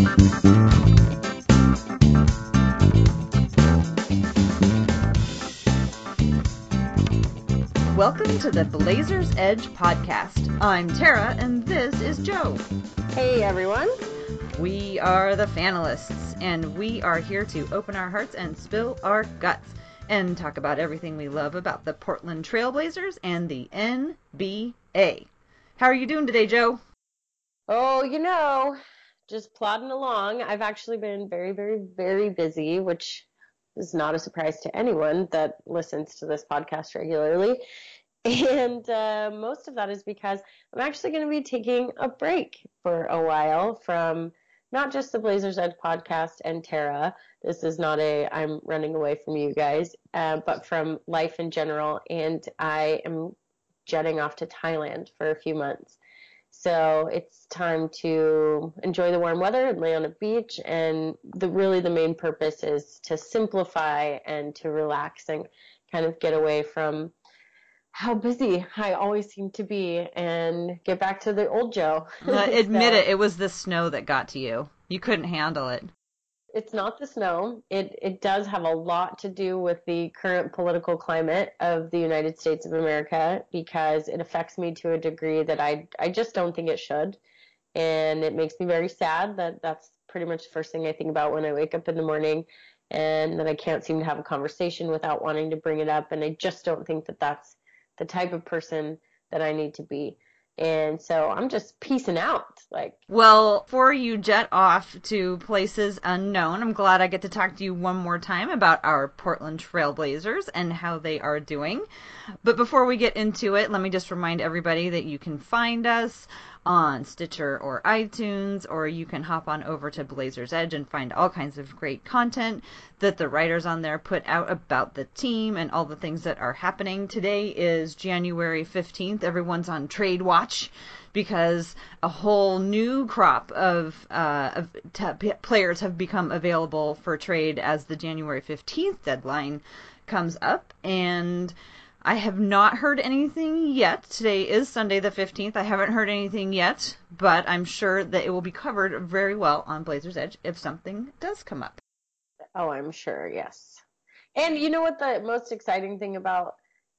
Welcome to the Blazers Edge podcast. I'm Tara, and this is Jo. Hey everyone. We are the Fanalysts, and we are here to open our hearts and spill our guts and talk about everything we love about the Portland Trailblazers and the NBA. How are you doing today, Jo? Oh, you know, just plodding along. I've actually been very, very, very busy, which is not a surprise to anyone that listens to this podcast regularly. And uh, most of that is because I'm actually going to be taking a break for a while from not just the Blazers Edge podcast and Tara. This is not a I'm running away from you guys, uh, but from life in general. And I am jetting off to Thailand for a few months. So it's time to enjoy the warm weather and lay on a beach. And the really the main purpose is to simplify and to relax and kind of get away from how busy I always seem to be and get back to the old Jo. Uh, admit so, it, it was the snow that got to you. You couldn't handle it. It's not the snow. It it does have a lot to do with the current political climate of the United States of America because it affects me to a degree that I I just don't think it should. And it makes me very sad that that's pretty much the first thing I think about when I wake up in the morning and that I can't seem to have a conversation without wanting to bring it up and I just don't think that that's the type of person that I need to be. And so I'm just piecing out. Like, well, before you jet off to places unknown, I'm glad I get to talk to you one more time about our Portland Trailblazers and how they are doing. But before we get into it, let me just remind everybody that you can find us on Stitcher or iTunes, or you can hop on over to Blazers Edge and find all kinds of great content that the writers on there put out about the team and all the things that are happening. Today is January 15th. Everyone's on trade watch because a whole new crop of, uh, of t- players have become available for trade as the January 15th deadline comes up. And I have not heard anything yet. Today is Sunday the 15th. I haven't heard anything yet, but I'm sure that it will be covered very well on Blazers Edge if something does come up. Oh, I'm sure, yes. And you know what the most exciting thing about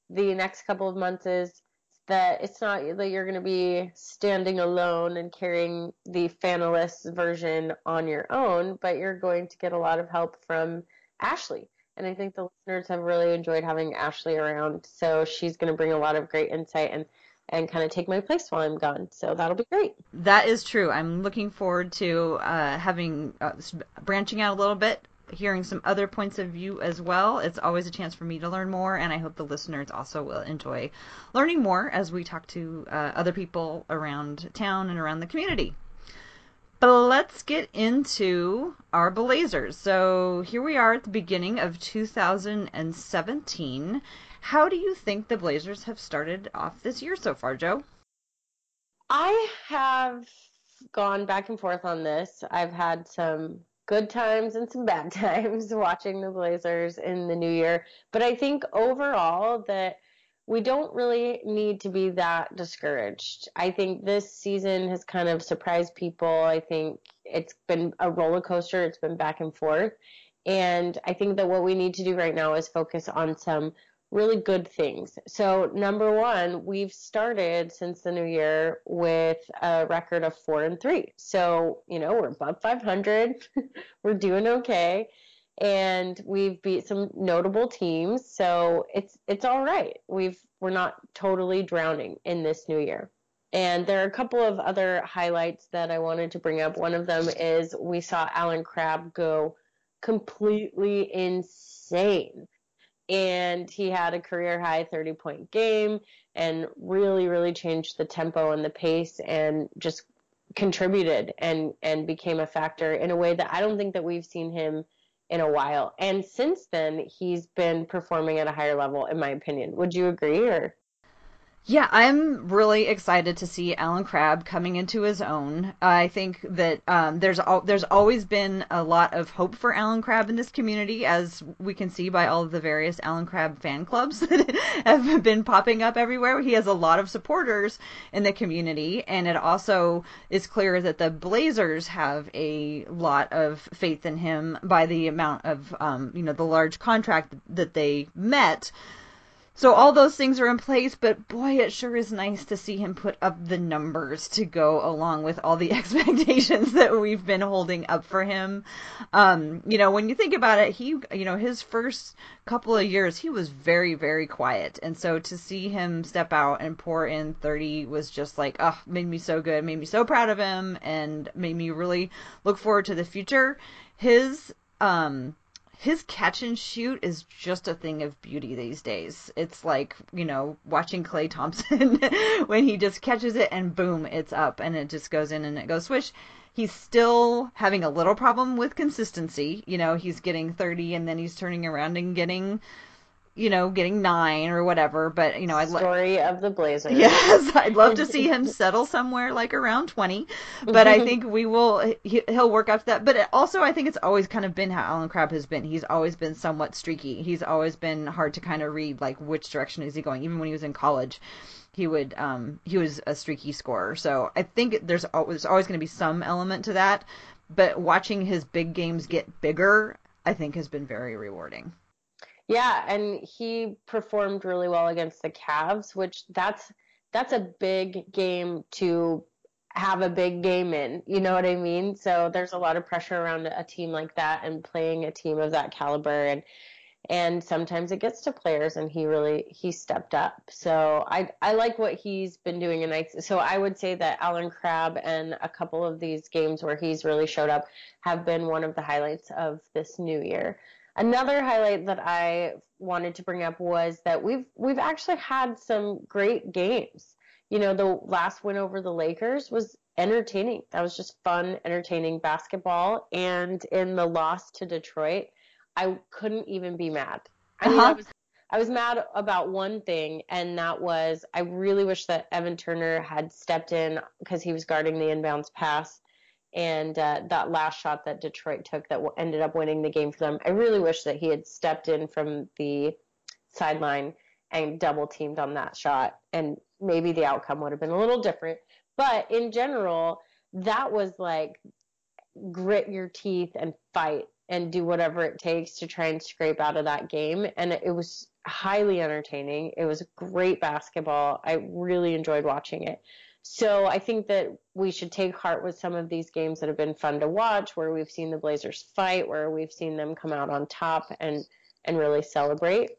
the next couple of months is that it's not that you're going to be standing alone and carrying the Fanalysts version on your own, but you're going to get a lot of help from Ashley and I think the listeners have really enjoyed having Ashley around. So she's going to bring a lot of great insight and and kind of take my place while I'm gone. So that'll be great. That is true. I'm looking forward to uh, having uh, branching out a little bit, hearing some other points of view as well. It's always a chance for me to learn more, and I hope the listeners also will enjoy learning more as we talk to uh, other people around town and around the community. But let's get into our Blazers. So here we are at the beginning of 2017. How do you think the Blazers have started off this year so far, Jo? I have gone back and forth on this. I've had some good times and some bad times watching the Blazers in the new year, but I think overall that we don't really need to be that discouraged. I think this season has kind of surprised people. I think it's been a roller coaster, it's been back and forth. And I think that what we need to do right now is focus on some really good things. So, number one, we've started since the new year with a record of four and three. So, you know, we're above 500. we're doing okay. And we've beat some notable teams, so it's it's all right. We've we're not totally drowning in this new year. And there are a couple of other highlights that I wanted to bring up. One of them is we saw Allen Crabbe go completely insane and he had a career high 30 point game and really really changed the tempo and the pace and just contributed and and became a factor in a way that I don't think that we've seen him in a while. And since then, he's been performing at a higher level in my opinion. Would you agree or yeah, I'm really excited to see Allen Crabbe coming into his own. I think that um, there's al- there's always been a lot of hope for Allen Crabbe in this community, as we can see by all of the various Allen Crabbe fan clubs that have been popping up everywhere. He has a lot of supporters in the community, and it also is clear that the Blazers have a lot of faith in him by the amount of um, you know the large contract that they met so all those things are in place, but boy, it sure is nice to see him put up the numbers to go along with all the expectations that we've been holding up for him. Um, you know, when you think about it, he, you know, his first couple of years, he was very, very quiet. And so to see him step out and pour in 30 was just like, oh, made me so good, made me so proud of him, and made me really look forward to the future. His, um, his catch and shoot is just a thing of beauty these days. It's like, you know, watching Klay Thompson when he just catches it and boom, it's up and it just goes in and it goes swish. He's still having a little problem with consistency. You know, he's getting 30 and then he's turning around and getting you know, getting nine or whatever. But you know, I story of the Blazers. Yes, I'd love to see him settle somewhere like around twenty. But I think we will. He, will work up to that. But also, I think it's always kind of been how Allen Crabbe has been. He's always been somewhat streaky. He's always been hard to kind of read, like which direction is he going. Even when he was in college, he would um he was a streaky scorer. So I think there's always always going to be some element to that. But watching his big games get bigger, I think has been very rewarding. Yeah, and he performed really well against the Cavs, which that's that's a big game to have a big game in. You know what I mean? So there's a lot of pressure around a team like that and playing a team of that caliber and and sometimes it gets to players and he really he stepped up so i i like what he's been doing and i so i would say that allen crabbe and a couple of these games where he's really showed up have been one of the highlights of this new year Another highlight that I wanted to bring up was that we've we've actually had some great games. You know, the last win over the Lakers was entertaining. That was just fun, entertaining basketball. And in the loss to Detroit, I couldn't even be mad. I mean, uh-huh. I was I was mad about one thing, and that was I really wish that Evan Turner had stepped in because he was guarding the inbounds pass and uh, that last shot that Detroit took that ended up winning the game for them. I really wish that he had stepped in from the sideline and double teamed on that shot, and maybe the outcome would have been a little different. But in general, that was like grit your teeth and fight and do whatever it takes to try and scrape out of that game. And it was highly entertaining. It was great basketball. I really enjoyed watching it. So I think that we should take heart with some of these games that have been fun to watch, where we've seen the Blazers fight, where we've seen them come out on top and and really celebrate.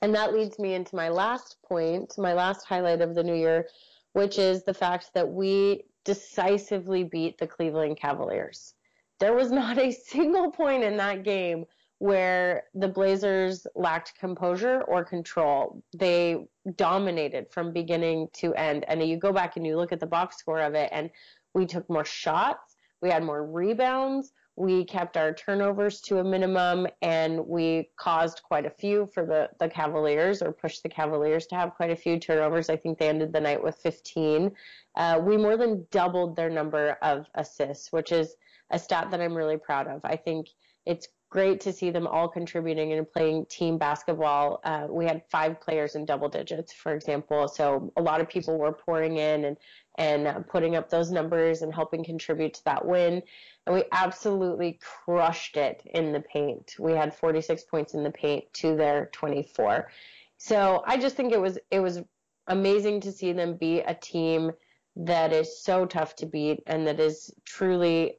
And that leads me into my last point, my last highlight of the new year, which is the fact that we decisively beat the Cleveland Cavaliers. There was not a single point in that game where the Blazers lacked composure or control. They dominated from beginning to end. And you go back and you look at the box score of it, and we took more shots, we had more rebounds, we kept our turnovers to a minimum, and we caused quite a few for the, the Cavaliers, or pushed the Cavaliers to have quite a few turnovers. I think they ended the night with 15. Uh, we more than doubled their number of assists, which is a stat that I'm really proud of. I think it's great to see them all contributing and playing team basketball. Uh, we had five players in double digits, for example. So a lot of people were pouring in and and uh, putting up those numbers and helping contribute to that win. And we absolutely crushed it in the paint. We had 46 points in the paint to their 24. So I just think it was it was amazing to see them be a team that is so tough to beat and that is truly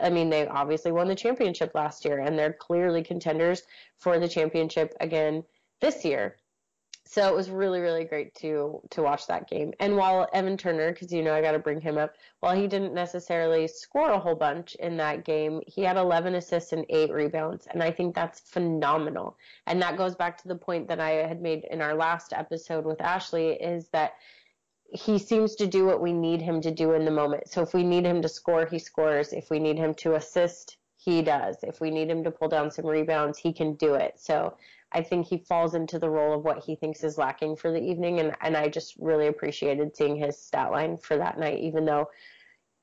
I mean they obviously won the championship last year and they're clearly contenders for the championship again this year. So it was really really great to to watch that game. And while Evan Turner cuz you know I got to bring him up, while he didn't necessarily score a whole bunch in that game, he had 11 assists and 8 rebounds and I think that's phenomenal. And that goes back to the point that I had made in our last episode with Ashley is that he seems to do what we need him to do in the moment. So if we need him to score, he scores. If we need him to assist, he does. If we need him to pull down some rebounds, he can do it. So I think he falls into the role of what he thinks is lacking for the evening. And, and I just really appreciated seeing his stat line for that night, even though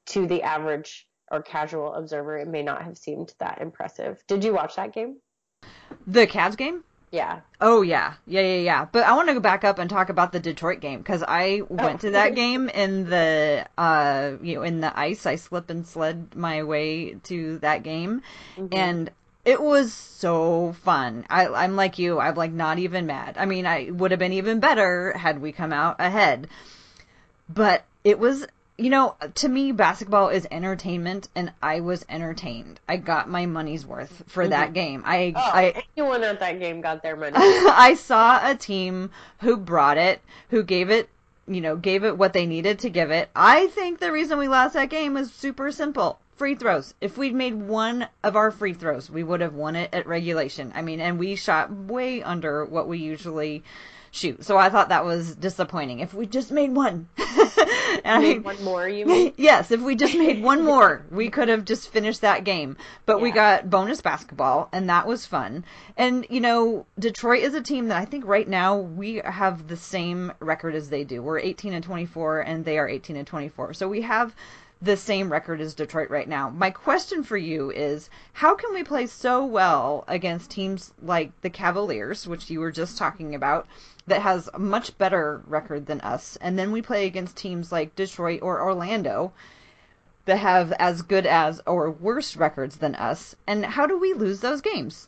to the average or casual observer, it may not have seemed that impressive. Did you watch that game? The Cavs game? Yeah. Oh yeah, yeah, yeah, yeah. But I want to go back up and talk about the Detroit game because I went oh. to that game in the uh you know in the ice. I slip and sled my way to that game, mm-hmm. and it was so fun. I, I'm like you. I'm like not even mad. I mean, I would have been even better had we come out ahead, but it was you know, to me, basketball is entertainment, and I was entertained. I got my money's worth for mm-hmm. that game. I, oh, I, anyone at that game got their money. I saw a team who brought it, who gave it, you know, gave it what they needed to give it. I think the reason we lost that game was super simple. Free throws. If we'd made one of our free throws, we would have won it at regulation. I mean, and we shot way under what we usually shoot. So I thought that was disappointing. If we just made one. and made one more, you mean? Yes, if we just made one more, we could have just finished that game. But yeah. we got bonus basketball, and that was fun. And, you know, Detroit is a team that I think right now we have the same record as they do. We're 18 and 24, and they are 18 and 24. So we have the same record as Detroit right now. My question for you is how can we play so well against teams like the Cavaliers, which you were just talking about, that has a much better record than us, and then we play against teams like Detroit or Orlando that have as good as or worse records than us, and how do we lose those games?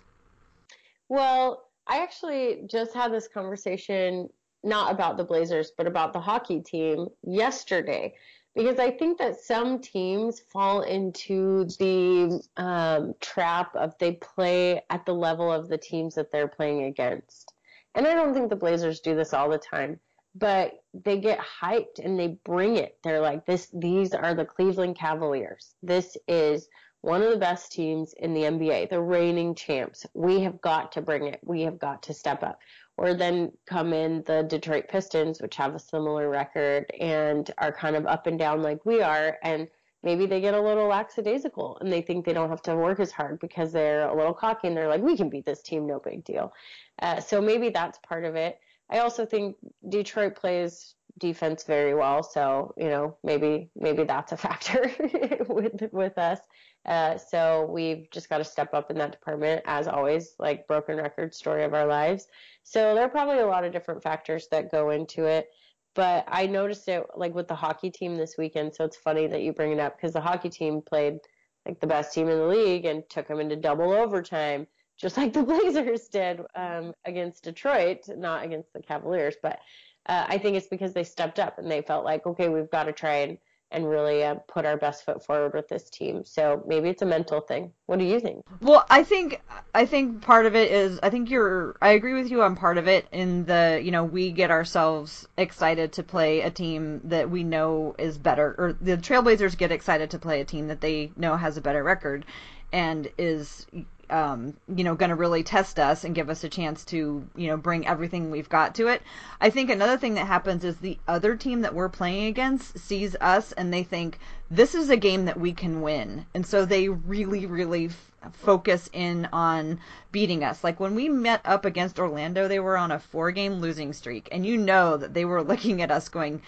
Well, I actually just had this conversation not about the Blazers, but about the hockey team yesterday because I think that some teams fall into the um, trap of they play at the level of the teams that they're playing against. And I don't think the Blazers do this all the time, but they get hyped and they bring it. They're like, this, these are the Cleveland Cavaliers. This is one of the best teams in the NBA, the reigning champs. We have got to bring it. We have got to step up. Or then come in the Detroit Pistons, which have a similar record and are kind of up and down like we are. And maybe they get a little lackadaisical and they think they don't have to work as hard because they're a little cocky and they're like, we can beat this team, no big deal. Uh, so maybe that's part of it. I also think Detroit plays defense very well, so you know maybe maybe that's a factor with with us. Uh, so we've just got to step up in that department, as always, like broken record story of our lives. So there are probably a lot of different factors that go into it. But I noticed it like with the hockey team this weekend. So it's funny that you bring it up because the hockey team played like the best team in the league and took them into double overtime, just like the Blazers did um, against Detroit, not against the Cavaliers. But uh, I think it's because they stepped up and they felt like, okay, we've got to try and and really uh, put our best foot forward with this team. So maybe it's a mental thing. What do you think? Well, I think I think part of it is I think you're I agree with you on part of it in the you know we get ourselves excited to play a team that we know is better or the Trailblazers get excited to play a team that they know has a better record and is um, you know, going to really test us and give us a chance to, you know, bring everything we've got to it. I think another thing that happens is the other team that we're playing against sees us and they think this is a game that we can win. And so they really, really f- focus in on beating us. Like when we met up against Orlando, they were on a four game losing streak. And you know that they were looking at us going,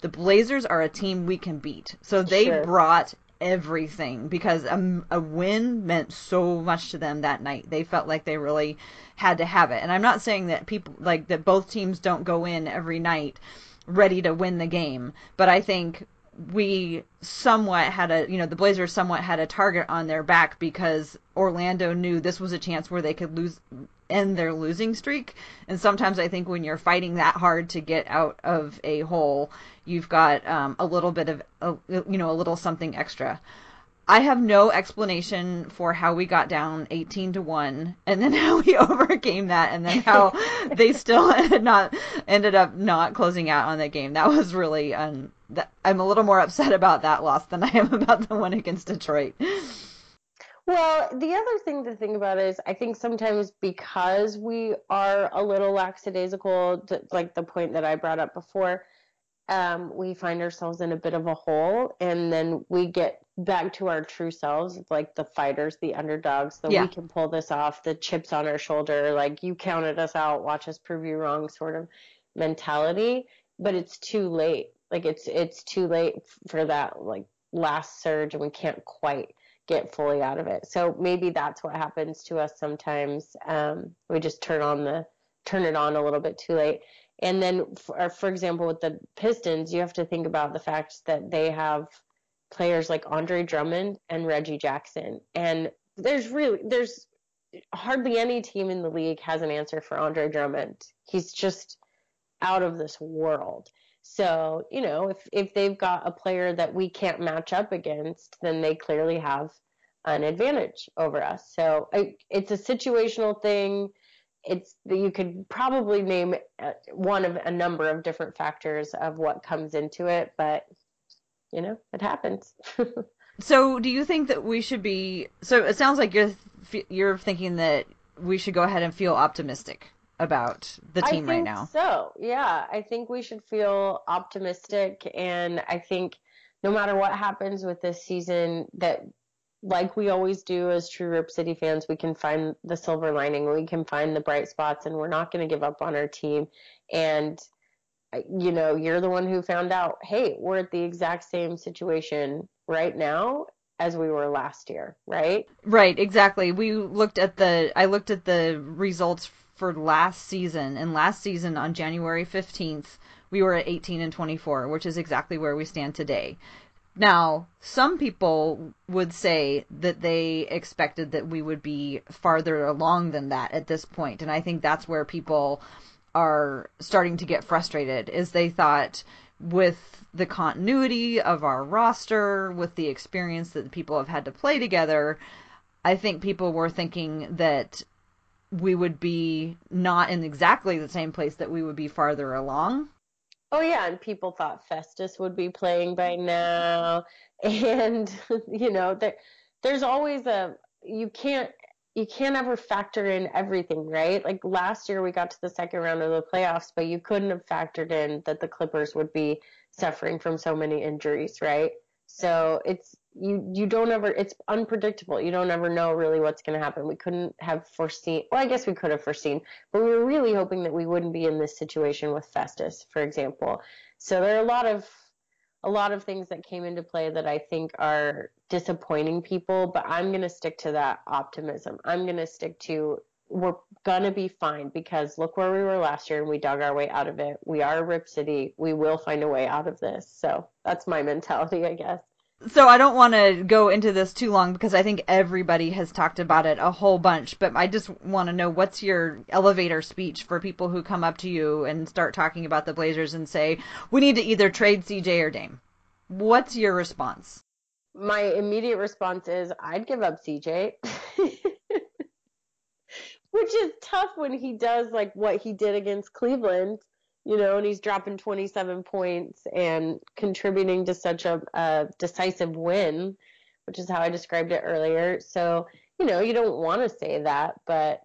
the Blazers are a team we can beat. So they sure. brought everything because a, a win meant so much to them that night. They felt like they really had to have it. And I'm not saying that people like that both teams don't go in every night ready to win the game, but I think we somewhat had a you know the Blazers somewhat had a target on their back because Orlando knew this was a chance where they could lose end their losing streak. And sometimes I think when you're fighting that hard to get out of a hole, you've got um, a little bit of, a, you know, a little something extra. I have no explanation for how we got down 18 to 1 and then how we overcame that and then how they still had not ended up not closing out on that game. That was really um that I'm a little more upset about that loss than I am about the one against Detroit. Well, the other thing to think about is I think sometimes because we are a little lackadaisical, like the point that I brought up before, um, we find ourselves in a bit of a hole, and then we get back to our true selves, like the fighters, the underdogs, the yeah. we can pull this off, the chips on our shoulder, like you counted us out, watch us prove you wrong, sort of mentality. But it's too late. Like it's it's too late for that like last surge, and we can't quite get fully out of it. So maybe that's what happens to us sometimes. Um, we just turn on the turn it on a little bit too late. And then, for, for example, with the Pistons, you have to think about the fact that they have players like Andre Drummond and Reggie Jackson. And there's really, there's hardly any team in the league has an answer for Andre Drummond. He's just out of this world. So, you know, if, if they've got a player that we can't match up against, then they clearly have an advantage over us. So I, it's a situational thing it's you could probably name uh, one of a number of different factors of what comes into it, but you know, it happens. so, do you think that we should be? So, it sounds like you're you're thinking that we should go ahead and feel optimistic about the team right now. So, yeah, I think we should feel optimistic, and I think no matter what happens with this season, that like we always do as true Rip City fans, we can find the silver lining, we can find the bright spots, and we're not going to give up on our team. And, you know, you're the one who found out, hey, we're at the exact same situation right now as we were last year, right? Right, exactly. We looked at the, I looked at the results for last season, and last season on January 15th, we were at 18 and 24, which is exactly where we stand today. Now, some people would say that they expected that we would be farther along than that at this point, and I think that's where people are starting to get frustrated is they thought with the continuity of our roster, with the experience that people have had to play together, I think people were thinking that we would be not in exactly the same place that we would be farther along. Oh yeah, and people thought Festus would be playing by now, and you know there, there's always a you can't you can't ever factor in everything, right? Like last year we got to the second round of the playoffs, but you couldn't have factored in that the Clippers would be suffering from so many injuries, right? So it's you you don't ever it's unpredictable. You don't ever know really what's going to happen. We couldn't have foreseen. Well, I guess we could have foreseen, but we were really hoping that we wouldn't be in this situation with Festus, for example. So there are a lot of a lot of things that came into play that I think are disappointing people, but I'm going to stick to that optimism. I'm going to stick to we're going to be fine because look where we were last year and we dug our way out of it. We are a Rip City. We will find a way out of this. So that's my mentality, I guess. So I don't want to go into this too long because I think everybody has talked about it a whole bunch, but I just want to know what's your elevator speech for people who come up to you and start talking about the Blazers and say, "We need to either trade CJ or Dame." What's your response? My immediate response is I'd give up CJ. Which is tough when he does like what he did against Cleveland you know, and he's dropping 27 points and contributing to such a, a decisive win, which is how I described it earlier. So, you know, you don't want to say that, but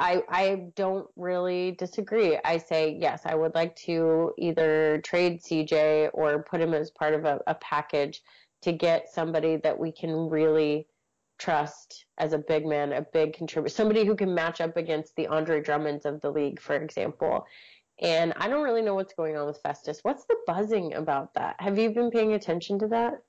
I I don't really disagree. I say yes, I would like to either trade CJ or put him as part of a, a package to get somebody that we can really trust as a big man, a big contributor, somebody who can match up against the Andre Drummonds of the league, for example. And I don't really know what's going on with Festus. What's the buzzing about that? Have you been paying attention to that?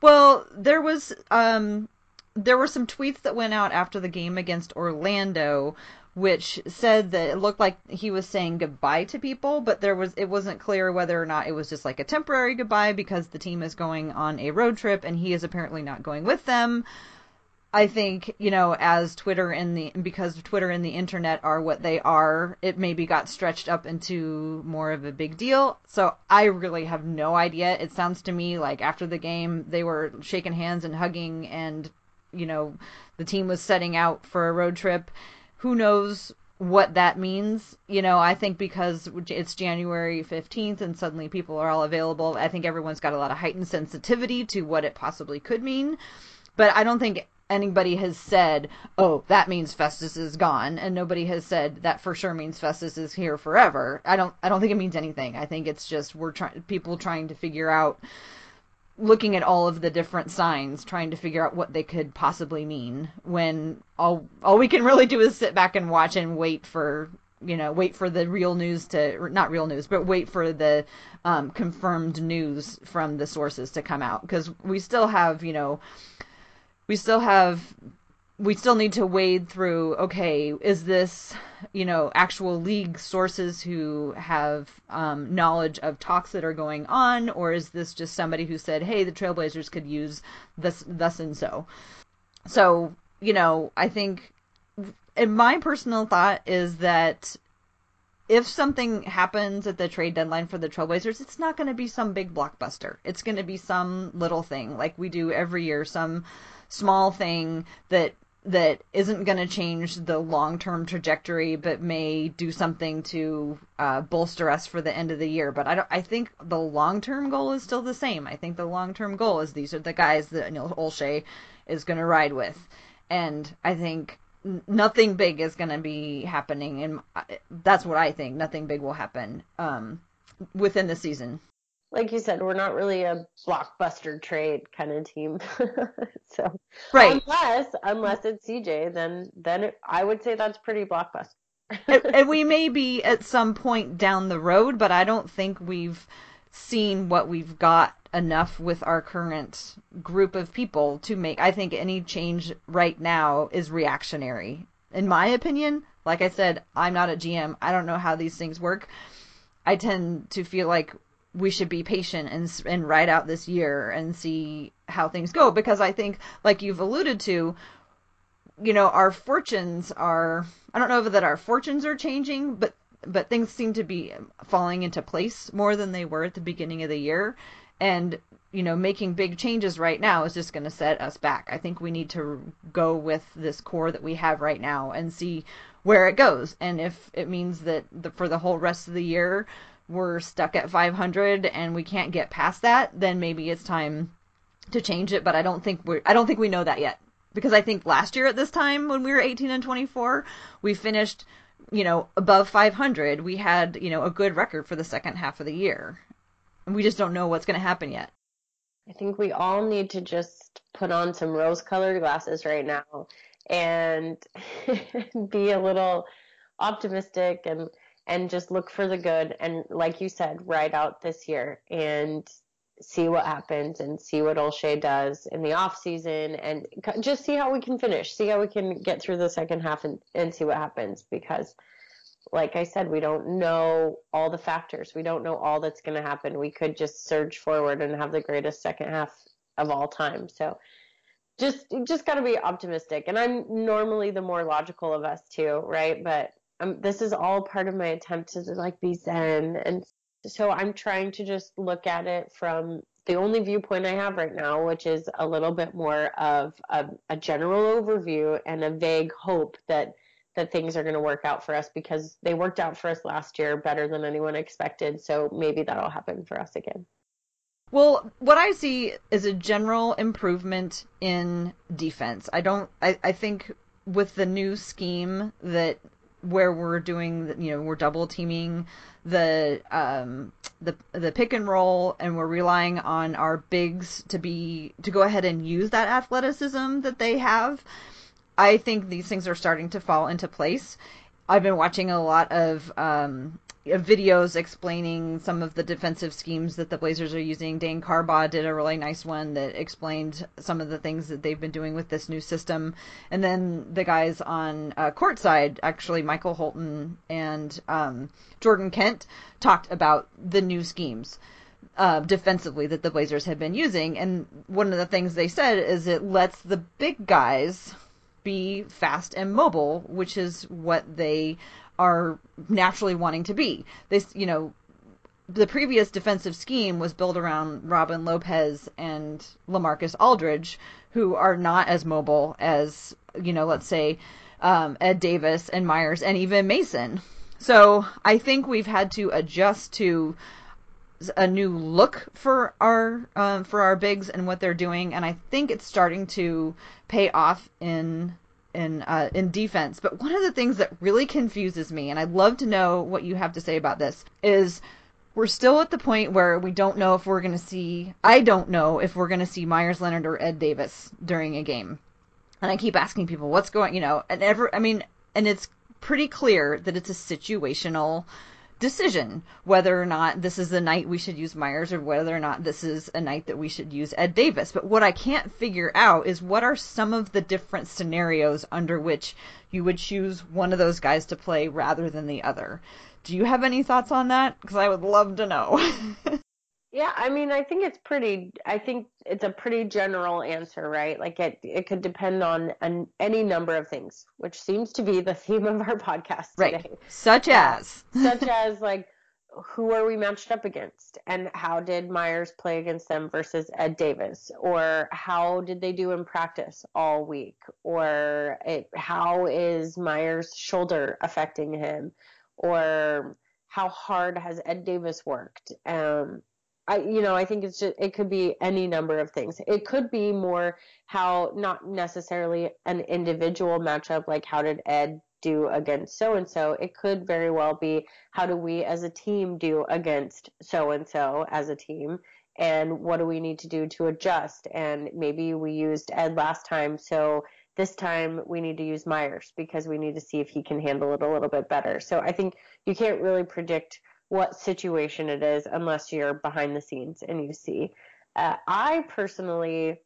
Well, there was um there were some tweets that went out after the game against Orlando which said that it looked like he was saying goodbye to people, but there was it wasn't clear whether or not it was just like a temporary goodbye because the team is going on a road trip and he is apparently not going with them I think, you know, as Twitter and the because Twitter and the internet are what they are, it maybe got stretched up into more of a big deal. So I really have no idea. It sounds to me like after the game they were shaking hands and hugging and you know, the team was setting out for a road trip. Who knows what that means? You know, I think because it's January 15th and suddenly people are all available, I think everyone's got a lot of heightened sensitivity to what it possibly could mean. But I don't think anybody has said, "Oh, that means Festus is gone," and nobody has said that for sure means Festus is here forever. I don't. I don't think it means anything. I think it's just we're trying people trying to figure out, looking at all of the different signs, trying to figure out what they could possibly mean. When all all we can really do is sit back and watch and wait for you know wait for the real news to not real news but wait for the um, confirmed news from the sources to come out because we still have you know we still have we still need to wade through okay is this you know actual league sources who have um, knowledge of talks that are going on or is this just somebody who said hey the trailblazers could use this thus and so so you know i think and my personal thought is that if something happens at the trade deadline for the Trailblazers, it's not going to be some big blockbuster. It's going to be some little thing like we do every year, some small thing that that isn't going to change the long term trajectory, but may do something to uh, bolster us for the end of the year. But I don't. I think the long term goal is still the same. I think the long term goal is these are the guys that Neil Olshey is going to ride with, and I think nothing big is going to be happening, and that's what I think. Nothing big will happen um, within the season like you said, we're not really a blockbuster trade kind of team. so right, unless unless it's CJ, then then it, I would say that's pretty blockbuster. and, and we may be at some point down the road, but I don't think we've seen what we've got enough with our current group of people to make. I think any change right now is reactionary, in my opinion. Like I said, I'm not a GM. I don't know how these things work. I tend to feel like we should be patient and and ride out this year and see how things go because I think like you've alluded to you know our fortunes are I don't know that our fortunes are changing but but things seem to be falling into place more than they were at the beginning of the year and you know making big changes right now is just going to set us back. I think we need to go with this core that we have right now and see where it goes and if it means that the, for the whole rest of the year we're stuck at 500 and we can't get past that, then maybe it's time to change it. But I don't think we I don't think we know that yet because I think last year at this time when we were 18 and 24, we finished you know above 500. We had you know a good record for the second half of the year, and we just don't know what's going to happen yet. I think we all need to just put on some rose-colored glasses right now and be a little optimistic and and just look for the good and like you said ride out this year and see what happens and see what Olshey does in the off season and just see how we can finish see how we can get through the second half and, and see what happens because like I said we don't know all the factors. We don't know all that's going to happen. We could just surge forward and have the greatest second half of all time. So just just got to be optimistic and I'm normally the more logical of us too right? But um, this is all part of my attempt to like be zen and so i'm trying to just look at it from the only viewpoint i have right now which is a little bit more of a, a general overview and a vague hope that that things are going to work out for us because they worked out for us last year better than anyone expected so maybe that'll happen for us again well, what I see is a general improvement in defense. I don't. I, I think with the new scheme that where we're doing you know we're double teaming the um the the pick and roll and we're relying on our bigs to be to go ahead and use that athleticism that they have. I think these things are starting to fall into place. I've been watching a lot of um videos explaining some of the defensive schemes that the Blazers are using. Dane Carbaugh did a really nice one that explained some of the things that they've been doing with this new system. And then the guys on uh, courtside, actually Michael Holton and um, Jordan Kent, talked about the new schemes. uh, defensively that the Blazers have been using. And one of the things they said is it lets the big guys be fast and mobile, which is what they are naturally wanting to be. They, you know, the previous defensive scheme was built around Robin Lopez and LaMarcus Aldridge, who are not as mobile as, you know, let's say um, Ed Davis and Meyers and even Mason. So I think we've had to adjust to a new look for our um, for our bigs and what they're doing, and I think it's starting to pay off in in uh, in defense. But one of the things that really confuses me, and I'd love to know what you have to say about this, is we're still at the point where we don't know if we're going to see. I don't know if we're going to see Meyers Leonard or Ed Davis during a game, and I keep asking people what's going. You know, and ever. I mean, and it's pretty clear that it's a situational decision whether or not this is the night we should use Meyers or whether or not this is a night that we should use Ed Davis. But what I can't figure out is what are some of the different scenarios under which you would choose one of those guys to play rather than the other. Do you have any thoughts on that? Because I would love to know. Yeah, I mean, I think it's pretty. I think it's a pretty general answer, right? Like it, it could depend on an, any number of things, which seems to be the theme of our podcast today. Right. Such as, such as like, who are we matched up against, and how did Meyers play against them versus Ed Davis, or how did they do in practice all week, or it, how is Meyers' shoulder affecting him, or how hard has Ed Davis worked? Um, I, you know, I think it's just, it could be any number of things. It could be more how, not necessarily an individual matchup, like how did Ed do against so and so. It could very well be how do we as a team do against so and so as a team, and what do we need to do to adjust? And maybe we used Ed last time, so this time we need to use Meyers because we need to see if he can handle it a little bit better. So I think you can't really predict what situation it is unless you're behind the scenes and you see. Uh, I personally,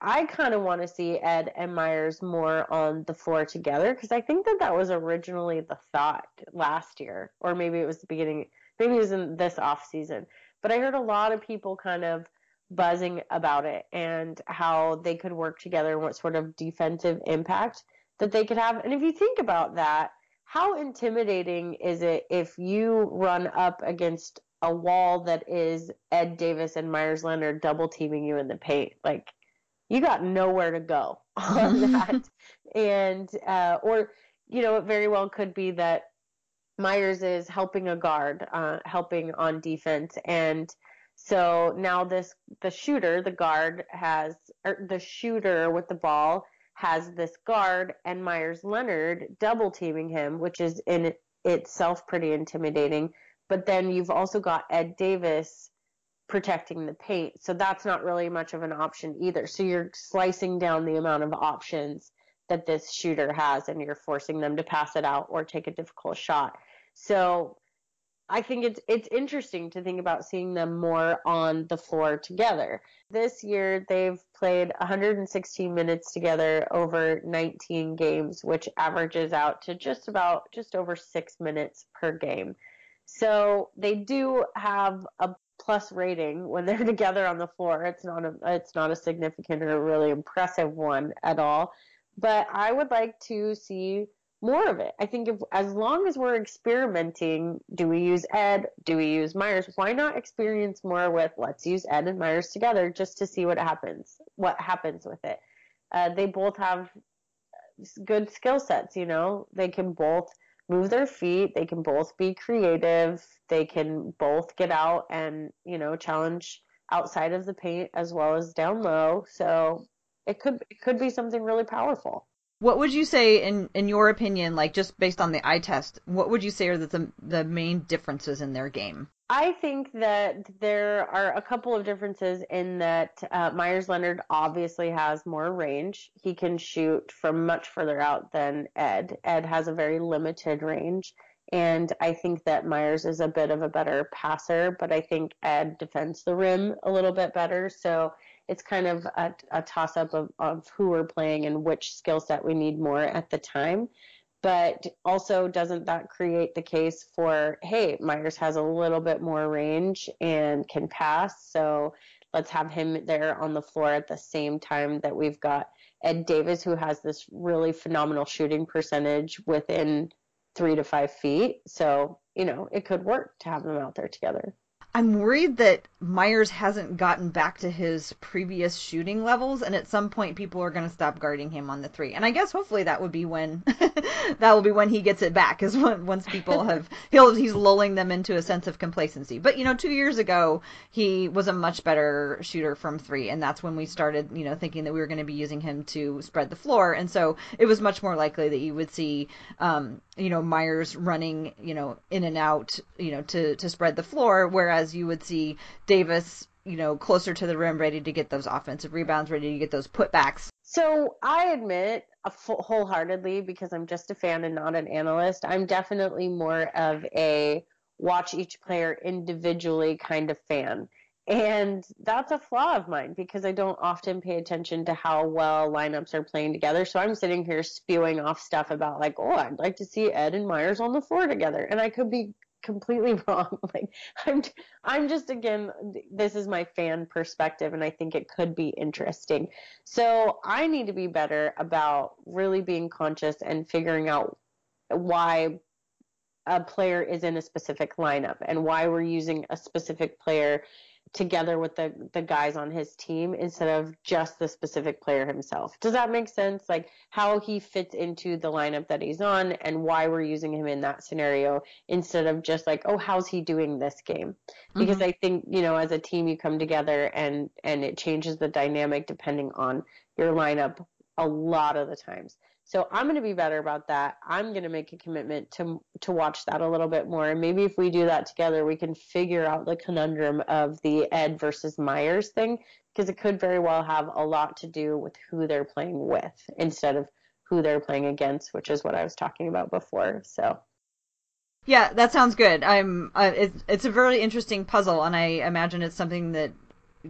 I kind of want to see Ed and Meyers more on the floor together because I think that that was originally the thought last year, or maybe it was the beginning, maybe it was in this off season. But I heard a lot of people kind of buzzing about it and how they could work together and what sort of defensive impact that they could have. And if you think about that, how intimidating is it if you run up against a wall that is Ed Davis and Meyers Leonard double teaming you in the paint? Like, you got nowhere to go on that. and, uh, or, you know, it very well could be that Meyers is helping a guard, uh, helping on defense. And so now this, the shooter, the guard has, or the shooter with the ball has this guard and Meyers Leonard double teaming him, which is in itself pretty intimidating. But then you've also got Ed Davis protecting the paint. So that's not really much of an option either. So you're slicing down the amount of options that this shooter has and you're forcing them to pass it out or take a difficult shot. So I think it's it's interesting to think about seeing them more on the floor together. This year they've played 116 minutes together over 19 games, which averages out to just about just over 6 minutes per game. So they do have a plus rating when they're together on the floor. It's not a it's not a significant or really impressive one at all. But I would like to see more of it. I think if as long as we're experimenting, do we use Ed? Do we use Meyers? Why not experience more with let's use Ed and Meyers together just to see what happens. What happens with it? Uh, they both have good skill sets. You know, they can both move their feet. They can both be creative. They can both get out and you know challenge outside of the paint as well as down low. So it could it could be something really powerful. What would you say, in in your opinion, like just based on the eye test, what would you say are the the main differences in their game? I think that there are a couple of differences in that uh, Meyers Leonard obviously has more range. He can shoot from much further out than Ed. Ed has a very limited range. And I think that Meyers is a bit of a better passer, but I think Ed defends the rim a little bit better. So it's kind of a, a toss up of, of who we're playing and which skill set we need more at the time. but also doesn't that create the case for hey meyers has a little bit more range and can pass so let's have him there on the floor at the same time that we've got ed davis who has this really phenomenal shooting percentage within three to five feet so you know it could work to have them out there together I'm worried that Meyers hasn't gotten back to his previous shooting levels, and at some point people are going to stop guarding him on the three. And I guess hopefully that would be when that will be when he gets it back, is when once people have he'll he's lulling them into a sense of complacency. But you know, two years ago he was a much better shooter from three, and that's when we started you know thinking that we were going to be using him to spread the floor, and so it was much more likely that you would see um, you know Meyers running you know in and out you know to to spread the floor, whereas you would see Davis you know closer to the rim, ready to get those offensive rebounds, ready to get those putbacks. So I admit uh, wholeheartedly because I'm just a fan and not an analyst. I'm definitely more of a watch each player individually kind of fan. And that's a flaw of mine because I don't often pay attention to how well lineups are playing together. So I'm sitting here spewing off stuff about like, oh, I'd like to see Ed and Meyers on the floor together. And I could be completely wrong. like I'm I'm just again this is my fan perspective and I think it could be interesting. So I need to be better about really being conscious and figuring out why a player is in a specific lineup and why we're using a specific player together with the the guys on his team instead of just the specific player himself. Does that make sense? Like how he fits into the lineup that he's on and why we're using him in that scenario instead of just like, oh, how's he doing this game? Because mm-hmm. I think, you know, as a team you come together and and it changes the dynamic depending on your lineup a lot of the times. So I'm going to be better about that. I'm going to make a commitment to to watch that a little bit more. And maybe if we do that together, we can figure out the conundrum of the Ed versus Meyers thing because it could very well have a lot to do with who they're playing with instead of who they're playing against, which is what I was talking about before. So yeah, that sounds good. I'm. Uh, it's it's a very interesting puzzle, and I imagine it's something that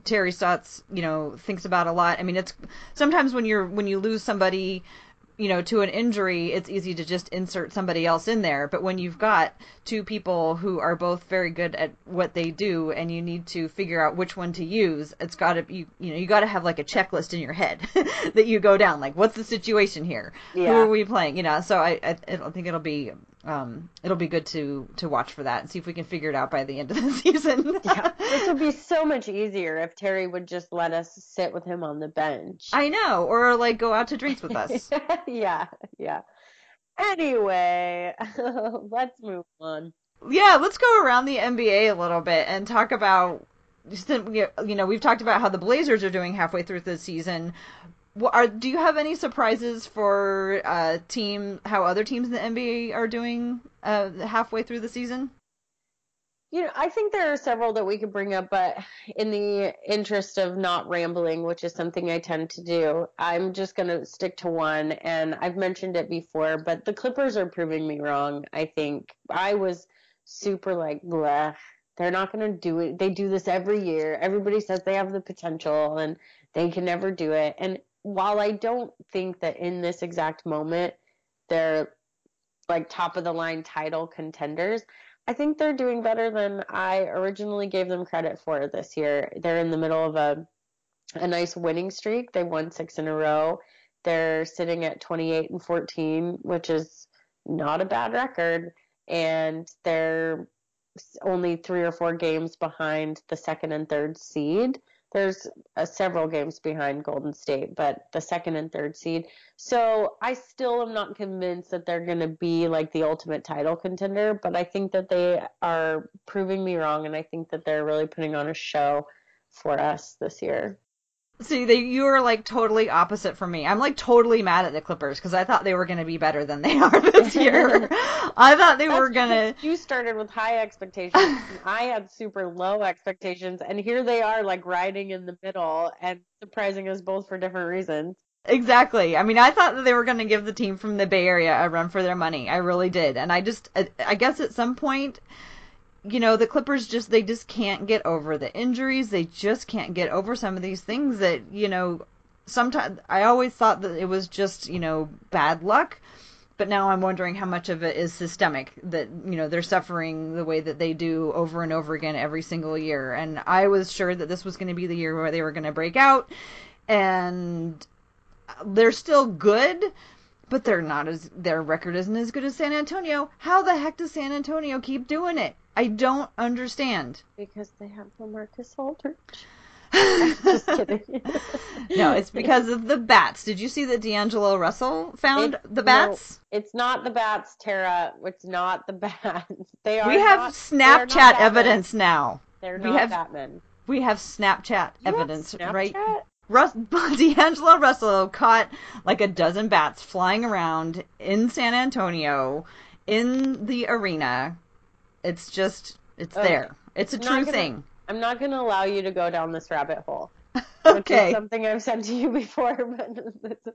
Terry Stotts, you know, thinks about a lot. I mean, it's sometimes when you're when you lose somebody you know, to an injury, it's easy to just insert somebody else in there. But when you've got two people who are both very good at what they do, and you need to figure out which one to use, it's got to you you know you got to have like a checklist in your head that you go down. Like, what's the situation here? Yeah. Who are we playing? You know, so I I, I think it'll be um, it'll be good to to watch for that and see if we can figure it out by the end of the season. yeah, this would be so much easier if Terry would just let us sit with him on the bench. I know, or like go out to drinks with us. yeah, yeah. Anyway, let's move on. Yeah, let's go around the NBA a little bit and talk about you know we've talked about how the Blazers are doing halfway through the season, are do you have any surprises for uh, team how other teams in the NBA are doing uh, halfway through the season? You know, I think there are several that we could bring up, but in the interest of not rambling, which is something I tend to do, I'm just going to stick to one. And I've mentioned it before, but the Clippers are proving me wrong. I think I was super like, bleh, they're not going to do it. They do this every year. Everybody says they have the potential and they can never do it. And while I don't think that in this exact moment they're like top of the line title contenders, I think they're doing better than I originally gave them credit for this year. They're in the middle of a a nice winning streak. They won 6 in a row. They're sitting at 28 and 14, which is not a bad record and they're only 3 or 4 games behind the second and third seed there's uh, several games behind Golden State, but the second and third seed. So I still am not convinced that they're going to be like the ultimate title contender, but I think that they are proving me wrong, and I think that they're really putting on a show for us this year. See, they, you are like totally opposite from me. I'm like totally mad at the Clippers because I thought they were going to be better than they are this year. I thought they That's were going to. You started with high expectations. I had super low expectations, and here they are, like riding in the middle and surprising us both for different reasons. Exactly. I mean, I thought that they were going to give the team from the Bay Area a run for their money. I really did, and I just, I, I guess at some point you know the clippers just they just can't get over the injuries they just can't get over some of these things that you know sometimes i always thought that it was just you know bad luck but now I'm wondering how much of it is systemic that you know they're suffering the way that they do over and over again every single year. And I was sure that this was going to be the year where they were going to break out, and they're still good, but they're not as their record isn't as good as San Antonio. How the heck does San Antonio keep doing it? I don't understand. Because they have LaMarcus Aldridge. Just kidding. no, it's because of the bats. Did you see that D'Angelo Russell found It- the bats? No, it's not the bats, Tara. It's not the bats. They are. we have not, not Snapchat Batman. evidence now. They're we have Batman. We have Snapchat You have evidence, right? Snapchat? Russ, D'Angelo Russell caught like a dozen bats flying around in San Antonio in the arena. It's just, it's Okay. there. It's a I'm true gonna- thing. I'm not going to allow you to go down this rabbit hole. Okay. something I've said to you before, but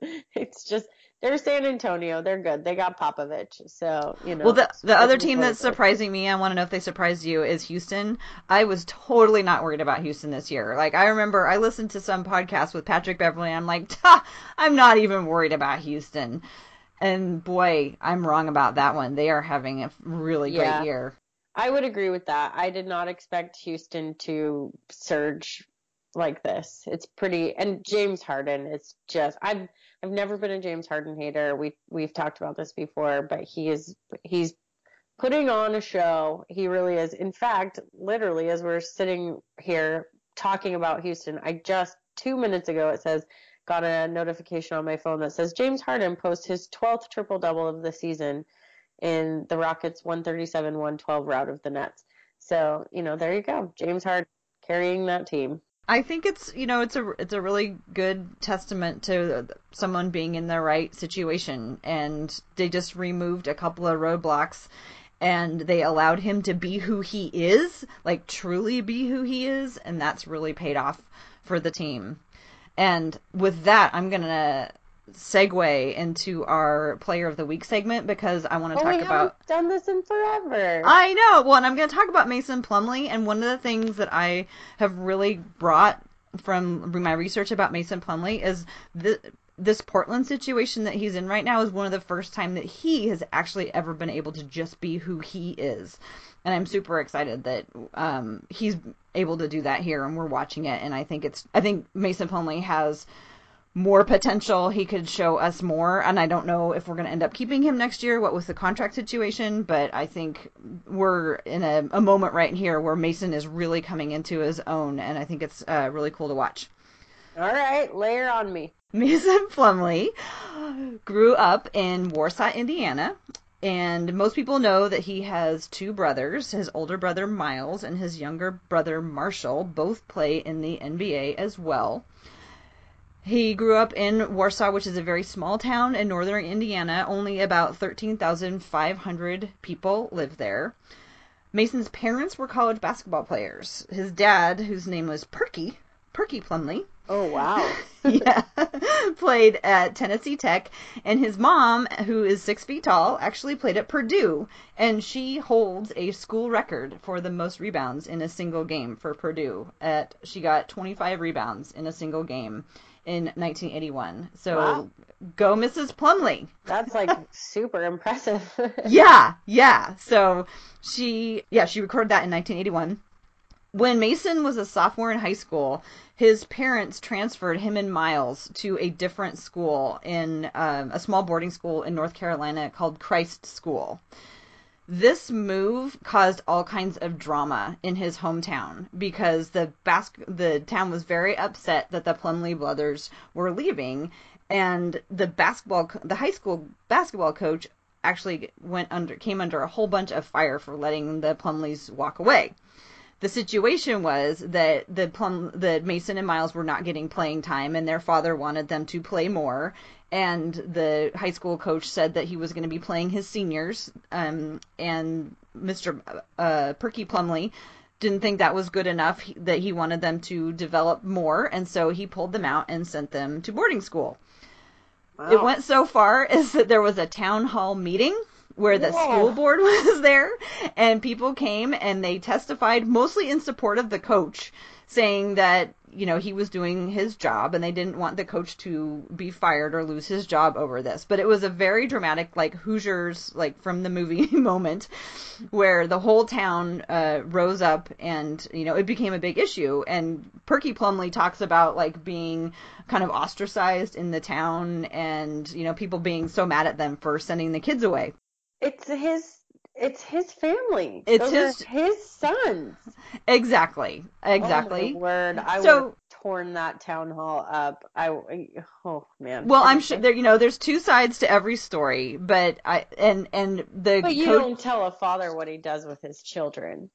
it's, it's just they're San Antonio. They're good. They got Popovich, so you know. Well, the the other team that's surprising me, I want to know if they surprised you, is Houston. I was totally not worried about Houston this year. Like I remember, I listened to some podcast with Patrick Beverley, and I'm like, "Ta, I'm not even worried about Houston. And boy, I'm wrong about that one. They are having a really Yeah. great year. I would agree with that. I did not expect Houston to surge like this. It's pretty and James Harden it's just I've I've never been a James Harden hater. We we've talked about this before, but he is he's putting on a show. He really is. In fact, literally as we're sitting here talking about Houston, I just 2 minutes ago it says got a notification on my phone that says James Harden posts his 12th triple double of the season in the Rockets 137 112 route of the Nets. So, you know, there you go. James Harden carrying that team. I think it's you know it's a it's a really good testament to someone being in the right situation, and they just removed a couple of roadblocks, and they allowed him to be who he is, like truly be who he is, and that's really paid off for the team. And with that, I'm gonna segue into our Player of the Week segment because I want to talk about. done this in forever. I know. Well, and I'm going to talk about Mason Plumlee, and one of the things that I have really brought from my research about Mason Plumlee is the, this Portland situation that he's in right now is one of the first time that he has actually ever been able to just be who he is, and I'm super excited that um, he's able to do that here, and we're watching it, and I think it's I think Mason Plumlee has more potential. He could show us more, and I don't know if we're going to end up keeping him next year. What with the contract situation, but I think we're in a, a moment right here where Mason is really coming into his own, and I think it's uh, really cool to watch. All right, layer on me. Mason Plumlee grew up in Warsaw, Indiana. And most people know that he has two brothers. His older brother Miles and his younger brother Marshall both play in the NBA as well. He grew up in Warsaw, which is a very small town in northern Indiana. Only about 13,500 people live there. Mason's parents were college basketball players. His dad, whose name was Perky, Perky Plumlee, Oh, wow. yeah, played at Tennessee Tech, and his mom, who is six feet tall, actually played at Purdue, and she holds a school record for the most rebounds in a single game for Purdue. At she got 25 rebounds in a single game in 1981. So Wow. go, Mrs. Plumlee. That's like super impressive. Yeah, yeah. So she, yeah, she recorded that in 1981. When Mason was a sophomore in high school, his parents transferred him and Miles to a different school in um, a small boarding school in North Carolina called Christ School. This move caused all kinds of drama in his hometown because the bas- the town was very upset that the Plumlee brothers were leaving, and the basketball the high school basketball coach actually went under came under a whole bunch of fire for letting the Plumlees walk away. The situation was that the Plum that Mason and Miles were not getting playing time and their father wanted them to play more and the high school coach said that he was going to be playing his seniors um, and Mr. Uh, Perky Plumlee didn't think that was good enough that he wanted them to develop more and so he pulled them out and sent them to boarding school. It went so far as that there was a town hall meeting where the Whoa. school board was there and people came and they testified mostly in support of the coach saying that you know he was doing his job and they didn't want the coach to be fired or lose his job over this. But it was a very dramatic like hoosiers like from the movie moment where the whole town uh, rose up and you know it became a big issue. And perky plumlee talks about like being kind of ostracized in the town and you know people being so mad at them for sending the kids away. It's his it's his family. It's Those his his sons. Exactly. Exactly. Oh word, I So- would have torn that town hall up. I oh man. Well, I'm sure there. You know, there's two sides to every story, but I and and the But you coach. don't tell a father what he does with his children.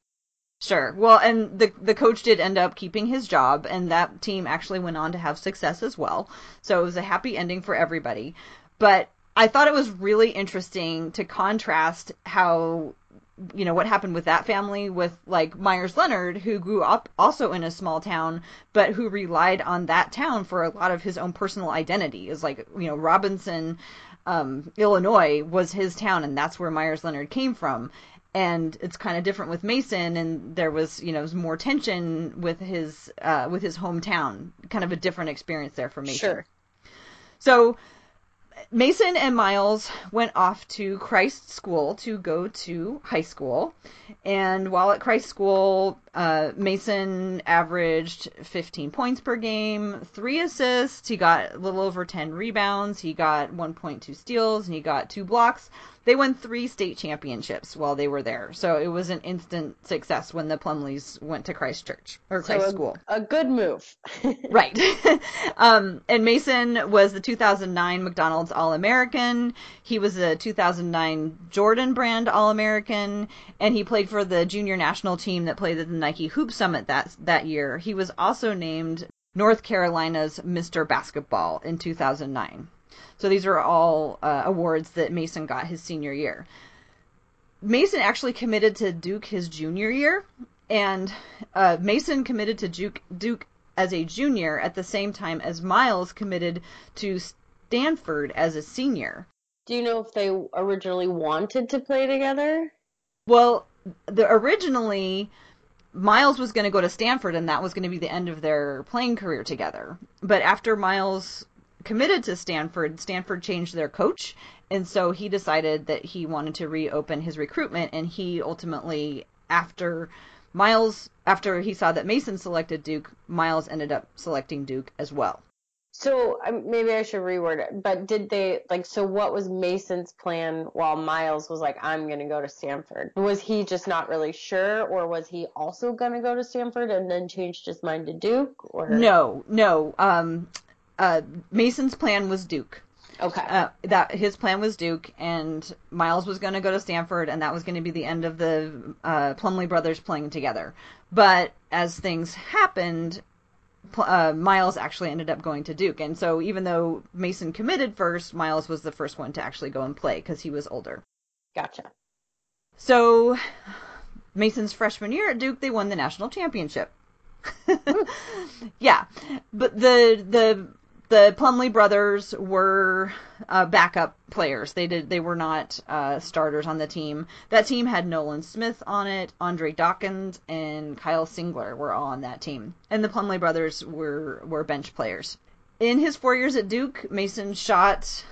Sure. Well, and the the coach did end up keeping his job, and that team actually went on to have success as well. So it was a happy ending for everybody. But I thought it was really interesting to contrast how you know what happened with that family with like Meyers Leonard who grew up also in a small town but who relied on that town for a lot of his own personal identity. Is like you know Robinson um, Illinois was his town and that's where Meyers Leonard came from. And it's kind of different with Mason and there was you know more tension with his uh, with his hometown. Kind of a different experience there for Mason. Sure. so Mason and Miles went off to Christ School to go to high school. And while at Christ School, uh, Mason averaged 15 points per game, three assists. He got a little over 10 rebounds. He got 1.2 steals and he got two blocks. They won three state championships while they were there. So it was an instant success when the Plumlees went to Christ Church or So Christ a, School. a good move. Right. um, and Mason was the 2009 McDonald's All American. He was a 2009 Jordan brand All American, and he played for the junior national team that played at the Nike Hoop Summit that that year. He was also named North Carolina's Mr. Basketball in 2009. So these are all uh, awards that Mason got his senior year. Mason actually committed to Duke his junior year, and uh, Mason committed to Duke, Duke as a junior at the same time as Miles committed to Stanford as a senior. Do you know if they originally wanted to play together? Well, the originally Miles was going to go to Stanford and that was going to be the end of their playing career together. But after Miles committed to Stanford, Stanford changed their coach and so he decided that he wanted to reopen his recruitment and he ultimately after Miles after he saw that Mason selected Duke, Miles ended up selecting Duke as well. So um, maybe I should reword it. But did they like? So what was Mason's plan while Miles was like, "I'm going to go to Stanford"? Was he just not really sure, or was he also going to go to Stanford and then changed his mind to Duke? Or No, no. Um, uh, Mason's plan was Duke. Okay. Uh, that his plan was Duke, and Miles was going to go to Stanford, and that was going to be the end of the uh, Plumlee brothers playing together. But as things happened, uh, Miles actually ended up going to Duke, and so even though Mason committed first, Miles was the first one to actually go and play because he was older. gotcha. So Mason's freshman year at Duke, they won the national championship. yeah, but the the the Plumlee brothers were uh, backup players. They did they were not uh, starters on the team. That team had Nolan Smith on it, Andre Dawkins, and Kyle Singler were all on that team. And the Plumlee brothers were were bench players. In his four years at Duke, Mason shot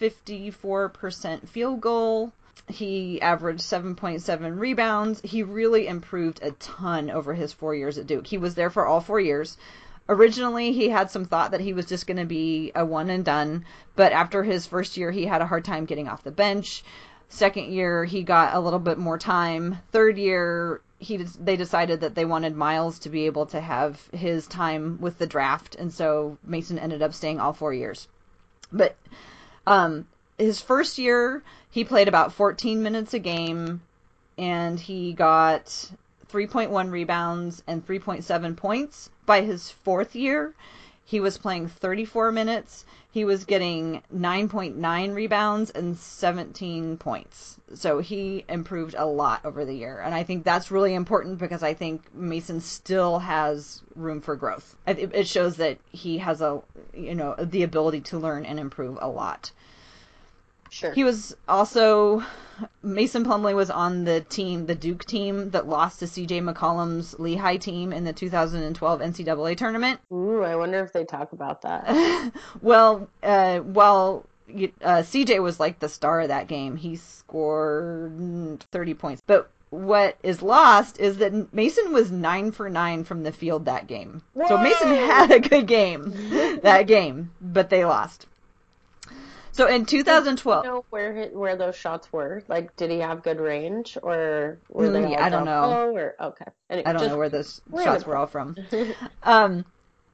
54% field goal. He averaged 7.7 rebounds. He really improved a ton over his four years at Duke. He was there for all four years. Originally, he had some thought that he was just going to be a one and done, but after his first year, he had a hard time getting off the bench. Second year, he got a little bit more time. Third year, he they decided that they wanted Miles to be able to have his time with the draft, and so Mason ended up staying all four years. But um, his first year, he played about 14 minutes a game, and he got 3.1 rebounds and 3.7 points. By his fourth year, he was playing 34 minutes. He was getting 9.9 rebounds and 17 points. So he improved a lot over the year. And I think that's really important because I think Mason still has room for growth. It, shows that he has a, you know, the ability to learn and improve a lot. Sure. He was also Mason Plumlee was on the team, the Duke team that lost to CJ McCollum's Lehigh team in the 2012 NCAA tournament. Ooh, I wonder if they talk about that. well, uh, well, uh, CJ was like the star of that game. He scored 30 points. But what is lost is that Mason was nine for nine from the field that game. So Mason had a good game that game, but they lost. So in 2012, you know where where those shots were? Like, did he have good range, or were they? Mm, I don't know. Or okay, anyway, I don't know where those shots were all from. um,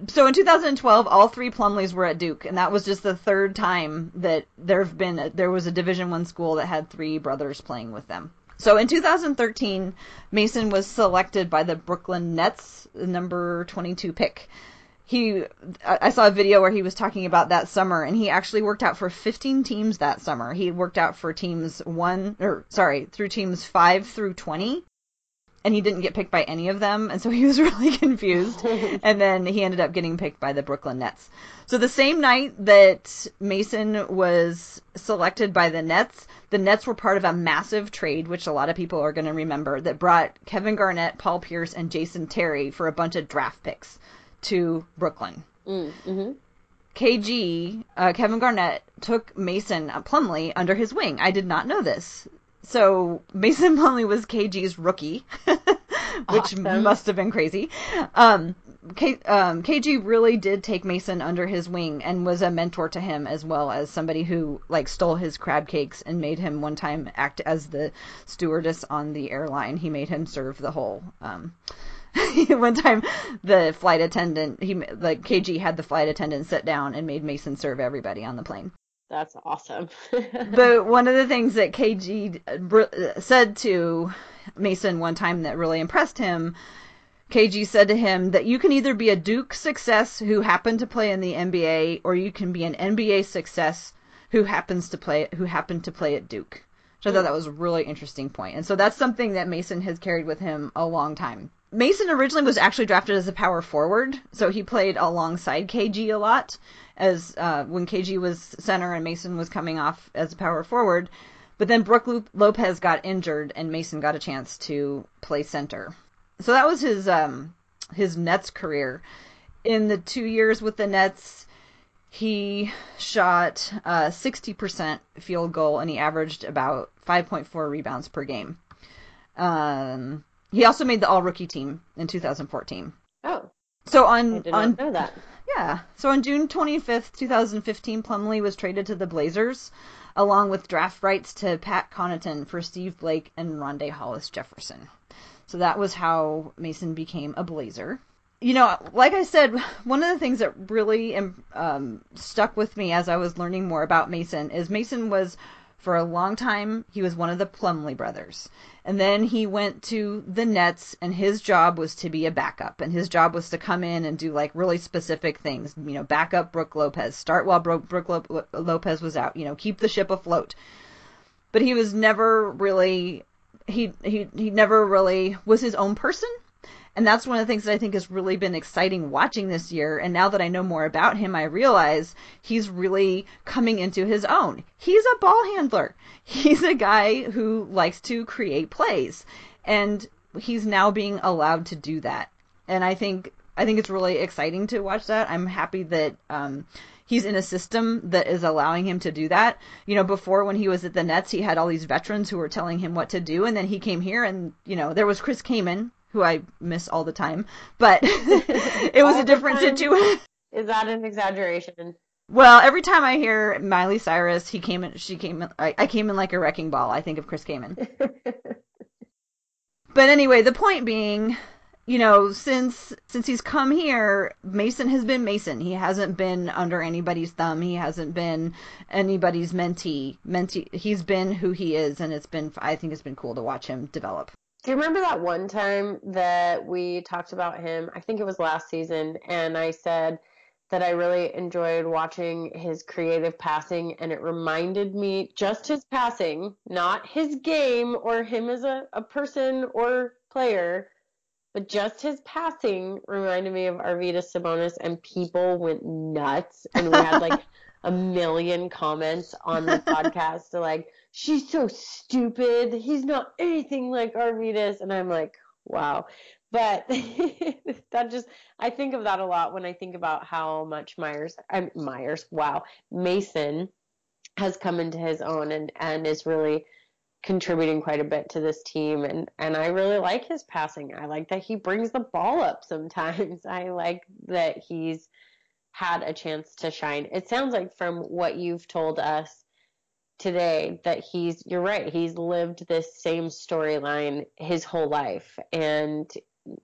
so in 2012, all three Plumlees were at Duke, and that was just the third time that there have been a, there was a Division One school that had three brothers playing with them. So in 2013, Mason was selected by the Brooklyn Nets, number 22 pick he I saw a video where he was talking about that summer and he actually worked out for 15 teams that summer. He worked out for teams 1 or sorry, through teams 5 through 20 and he didn't get picked by any of them and so he was really confused and then he ended up getting picked by the Brooklyn Nets. So the same night that Mason was selected by the Nets, the Nets were part of a massive trade, which a lot of people are going to remember, that brought Kevin Garnett, Paul Pierce, and Jason Terry for a bunch of draft picks to Brooklyn. Mm, hmm KG, uh, Kevin Garnett, took Mason Plumlee under his wing. I did not know this. So Mason Plumlee was KG's rookie, which awesome. must have been crazy. Um, K, um, KG really did take Mason under his wing and was a mentor to him as well as somebody who like stole his crab cakes and made him one time act as the stewardess on the airline. He made him serve the whole um, one time the flight attendant he like KG had the flight attendant sit down and made Mason serve everybody on the plane. That's awesome. but one of the things that KG uh, uh, said to Mason one time that really impressed him, KG said to him that you can either be a Duke success who happened to play in the NBA or you can be an NBA success who happens to play who happened to play at Duke. So I thought hmm. that was a really interesting point. And so that's something that Mason has carried with him a long time. Mason originally was actually drafted as a power forward, so he played alongside KG a lot as uh, when KG was center and Mason was coming off as a power forward. But then Brook Lopez got injured and Mason got a chance to play center. So that was his um, his Nets career. In the two years with the Nets, he shot uh, 60% field goal and he averaged about 5.4 rebounds per game. Um, he also made the All Rookie team in 2014. Oh. So on on know that. Yeah. So on June 25th, 2015, Plumlee was traded to the Blazers, along with draft rights to Pat Connaughton for Steve Blake and Rondae Hollis Jefferson. So that was how Mason became a Blazer. You know, like I said, one of the things that really um, stuck with me as I was learning more about Mason is Mason was for a long time, he was one of the Plumlee brothers. And then he went to the Nets, and his job was to be a backup. And his job was to come in and do like really specific things. You know, back up Brook Lopez, start while Brook, Brook Lopez was out. You know, keep the ship afloat. But he was never really he he he never really was his own person and that's one of the things that I think has really been exciting watching this year. And now that I know more about him, I realize he's really coming into his own. He's a ball handler. He's a guy who likes to create plays. And he's now being allowed to do that. And I think I think it's really exciting to watch that. I'm happy that um, he's in a system that is allowing him to do that. You know, before when he was at the Nets, he had all these veterans who were telling him what to do, and then he came here, and you know, there was Chris Kaman, who I miss all the time, but it was a different situation. Is that an exaggeration? Well, every time I hear Miley Cyrus, he came in, she came in, I, I came in like a wrecking ball. I think of Chris Kaman. but anyway, the point being, you know, since since he's come here, Mason has been Mason. He hasn't been under anybody's thumb. He hasn't been anybody's mentee. Mentee. He's been who he is, and it's been. I think it's been cool to watch him develop. Do you remember that one time that we talked about him? I think it was last season, and I said that I really enjoyed watching his creative passing, and it reminded me just his passing, not his game or him as a, a person or player, but just his passing reminded me of Arvydas Sabonis, and people went nuts. And we had like a million comments on the podcast to like, she's so stupid. He's not anything like Arvydas. And I'm like, wow. But that just, I think of that a lot when I think about how much Meyers, I'm Meyers, wow, Mason has come into his own and, and is really contributing quite a bit to this team and and I really like his passing. I like that he brings the ball up sometimes. I like that he's had a chance to shine. It sounds like from what you've told us today that he's you're right. He's lived this same storyline his whole life and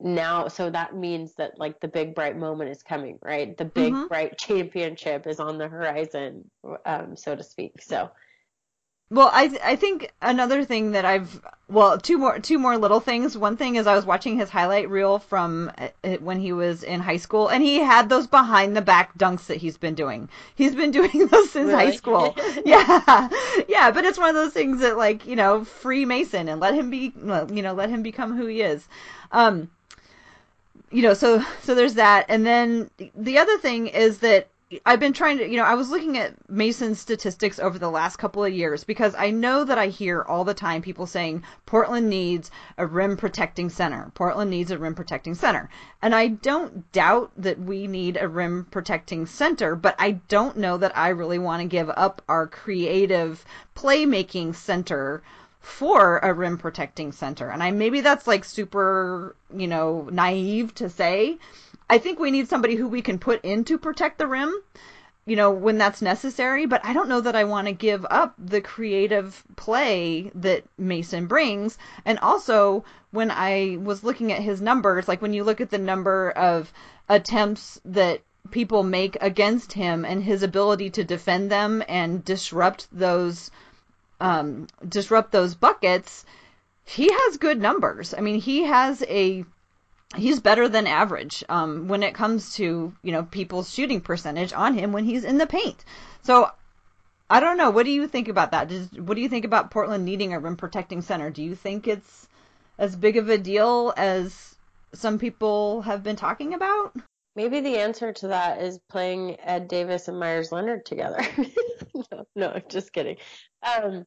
now so that means that like the big bright moment is coming, right? The big mm-hmm. bright championship is on the horizon um so to speak. So well, I I think another thing that I've well two more two more little things. One thing is I was watching his highlight reel from uh, when he was in high school, and he had those behind the back dunks that he's been doing. He's been doing those since really? high school. yeah, yeah. But it's one of those things that like you know free Mason and let him be you know let him become who he is. Um, you know, so so there's that, and then the other thing is that I've been trying to, you know, I was looking at Mason's statistics over the last couple of years because I know that I hear all the time people saying Portland needs a rim protecting center. Portland needs a rim protecting center. And I don't doubt that we need a rim protecting center, but I don't know that I really want to give up our creative playmaking center for a rim protecting center. And I maybe that's like super, you know, naive to say I think we need somebody who we can put in to protect the rim, you know, when that's necessary. But I don't know that I want to give up the creative play that Mason brings. And also, when I was looking at his numbers, like when you look at the number of attempts that people make against him and his ability to defend them and disrupt those um, disrupt those buckets, he has good numbers. I mean, he has a he's better than average um, when it comes to you know people's shooting percentage on him when he's in the paint. So I don't know. What do you think about that? Does, what do you think about Portland needing a rim protecting center? Do you think it's as big of a deal as some people have been talking about? Maybe the answer to that is playing Ed Davis and Meyers Leonard together. no, no, just kidding. Um,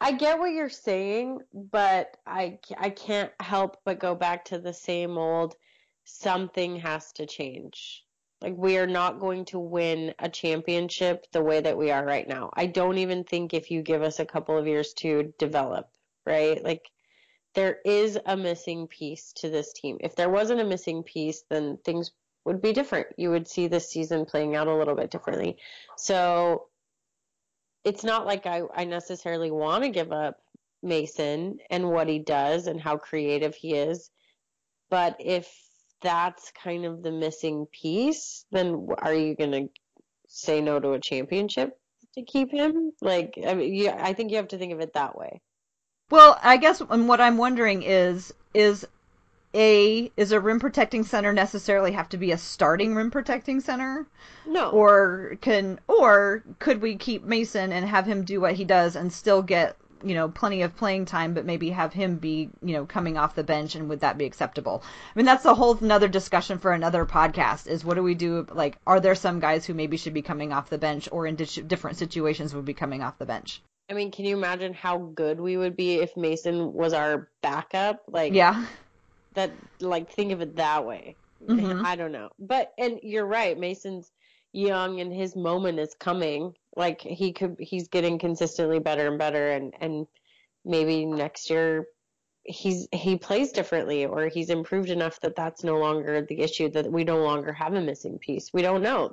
I get what you're saying, but I, I can't help but go back to the same old something has to change. Like, we are not going to win a championship the way that we are right now. I don't even think if you give us a couple of years to develop, right? Like, there is a missing piece to this team. If there wasn't a missing piece, then things would be different. You would see this season playing out a little bit differently. So it's not like I, I necessarily want to give up Mason and what he does and how creative he is. But if that's kind of the missing piece, then are you going to say no to a championship to keep him? Like, I mean, yeah, I think you have to think of it that way. Well, I guess what I'm wondering is is a is a rim protecting center necessarily have to be a starting rim protecting center? No. Or can or could we keep Mason and have him do what he does and still get you know plenty of playing time but maybe have him be you know coming off the bench and would that be acceptable i mean that's a whole another discussion for another podcast is what do we do like are there some guys who maybe should be coming off the bench or in di- different situations would be coming off the bench i mean can you imagine how good we would be if mason was our backup like yeah that like think of it that way. Mm-hmm. I don't know. But and you're right, Mason's young and his moment is coming. Like he could he's getting consistently better and better and and maybe next year he's he plays differently or he's improved enough that that's no longer the issue that we no longer have a missing piece. We don't know.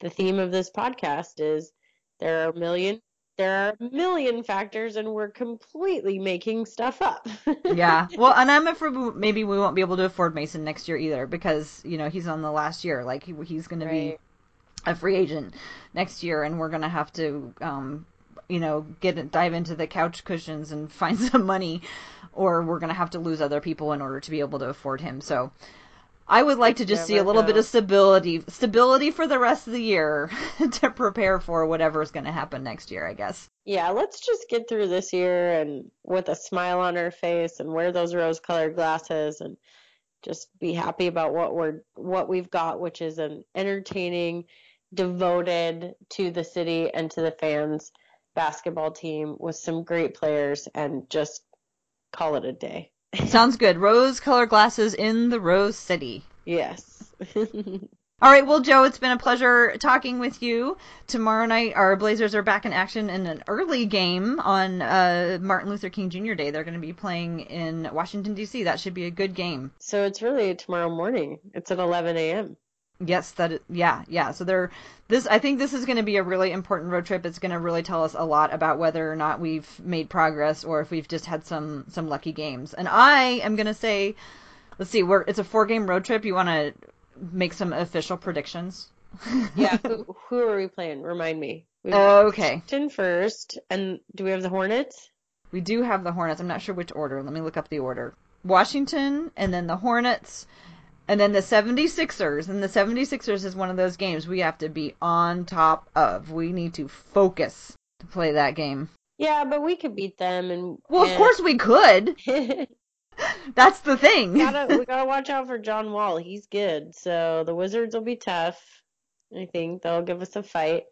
The theme of this podcast is there are a million there are a million factors and we're completely making stuff up. yeah. Well, and I'm afraid maybe we won't be able to afford Mason next year either because, you know, he's on the last year. Like, he, he's going right. to be a free agent next year and we're going to have to, um, you know, get dive into the couch cushions and find some money or we're going to have to lose other people in order to be able to afford him. So, I would like to just see a little know. bit of stability, stability for the rest of the year to prepare for whatever is going to happen next year, I guess. Yeah, let's just get through this year and with a smile on our face and wear those rose-colored glasses and just be happy about what we're what we've got, which is an entertaining, devoted to the city and to the fans basketball team with some great players and just call it a day. Sounds good. Rose colored glasses in the Rose City. Yes. All right, well, Jo, it's been a pleasure talking with you. Tomorrow night, our Blazers are back in action in an early game on uh, Martin Luther King Jr. Day. They're going to be playing in Washington, D.C. That should be a good game. So it's really tomorrow morning. It's at 11 a.m. Yes, that yeah, yeah. So they're this. I think this is going to be a really important road trip. It's going to really tell us a lot about whether or not we've made progress or if we've just had some some lucky games. And I am going to say, let's see, we're it's a four game road trip. You want to make some official predictions? yeah. Who, who are we playing? Remind me. We've okay. Washington first, and do we have the Hornets? We do have the Hornets. I'm not sure which order. Let me look up the order. Washington, and then the Hornets, and then the 76ers. And the 76ers is one of those games we have to be on top of. We need to focus to play that game. Yeah, but we could beat them, and well, and... of course we could. That's the thing. we, gotta, we gotta watch out for John Wall. He's good. So the Wizards will be tough. I think they'll give us a fight.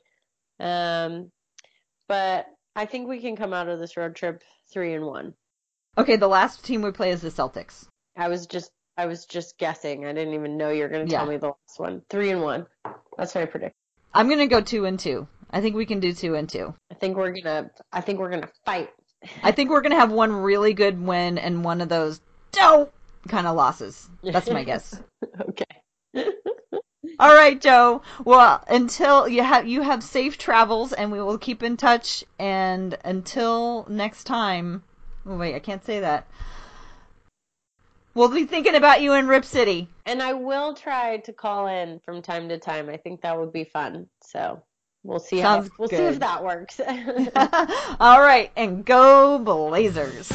Um, but I think we can come out of this road trip three and one. Okay, the last team we play is the Celtics. I was just I was just guessing. I didn't even know you were going to tell me the last one. Three and one. That's my prediction. I'm gonna go two and two. I think we can do two and two. I think we're gonna. I think we're gonna fight. I think we're gonna have one really good win and one of those dope kind of losses. That's my guess. okay. All right, Jo. Well, until you have you have safe travels, and we will keep in touch. And until next time. Oh wait, I can't say that. We'll be thinking about you in Rip City. And I will try to call in from time to time. I think that would be fun. So we'll see Sounds how we'll see if that works. All right, and go Blazers.